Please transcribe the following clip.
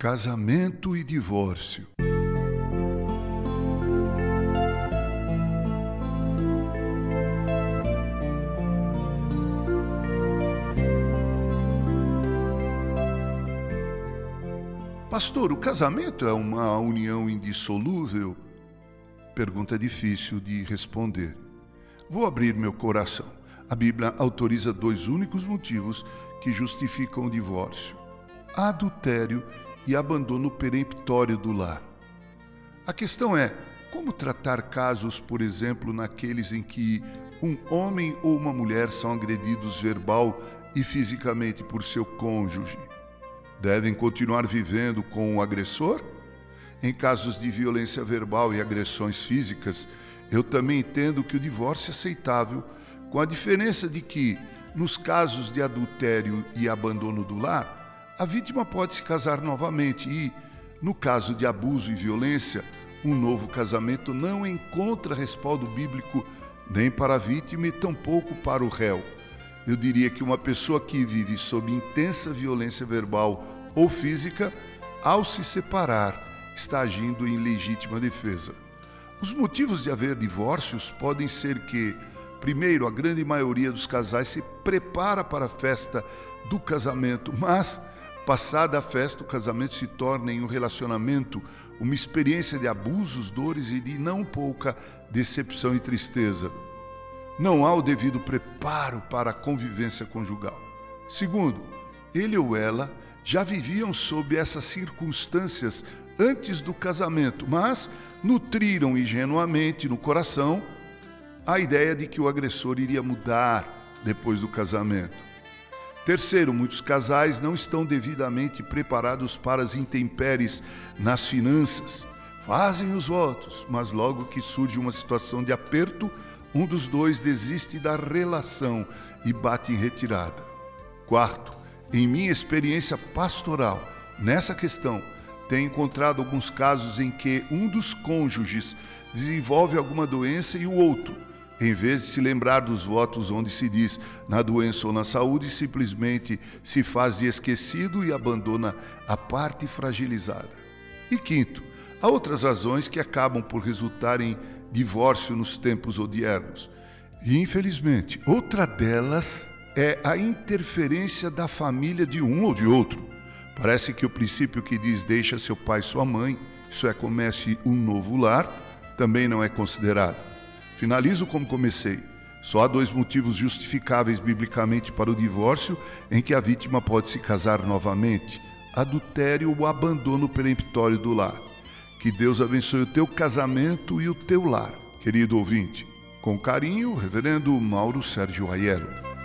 Casamento e divórcio. Pastor, o casamento é uma união indissolúvel? Pergunta difícil de responder. Vou abrir meu coração. A Bíblia autoriza dois únicos motivos que justificam o divórcio: adultério e abandono peremptório do lar. A questão é como tratar casos, por exemplo, naqueles em que um homem ou uma mulher são agredidos verbal e fisicamente por seu cônjuge. Devem continuar vivendo com o agressor? Em casos de violência verbal e agressões físicas, eu também entendo que o divórcio é aceitável, com a diferença de que, nos casos de adultério e abandono do lar, a vítima pode se casar novamente e, no caso de abuso e violência, um novo casamento não encontra respaldo bíblico nem para a vítima e tampouco para o réu. Eu diria que uma pessoa que vive sob intensa violência verbal ou física, ao se separar, está agindo em legítima defesa. Os motivos de haver divórcios podem ser que, primeiro, a grande maioria dos casais se prepara para a festa do casamento, mas Passada a festa, o casamento se torna em um relacionamento uma experiência de abusos, dores e de não pouca decepção e tristeza. Não há o devido preparo para a convivência conjugal. Segundo, ele ou ela já viviam sob essas circunstâncias antes do casamento, mas nutriram ingenuamente no coração a ideia de que o agressor iria mudar depois do casamento. Terceiro, muitos casais não estão devidamente preparados para as intempéries nas finanças. Fazem os votos, mas logo que surge uma situação de aperto, um dos dois desiste da relação e bate em retirada. Quarto, em minha experiência pastoral, nessa questão, tenho encontrado alguns casos em que um dos cônjuges desenvolve alguma doença e o outro em vez de se lembrar dos votos onde se diz na doença ou na saúde, simplesmente se faz de esquecido e abandona a parte fragilizada. E quinto, há outras razões que acabam por resultar em divórcio nos tempos odiernos. E infelizmente, outra delas é a interferência da família de um ou de outro. Parece que o princípio que diz deixa seu pai e sua mãe, isso é, comece um novo lar, também não é considerado. Finalizo como comecei. Só há dois motivos justificáveis biblicamente para o divórcio em que a vítima pode se casar novamente: adultério ou abandono peremptório do lar. Que Deus abençoe o teu casamento e o teu lar, querido ouvinte. Com carinho, Reverendo Mauro Sérgio Aiello.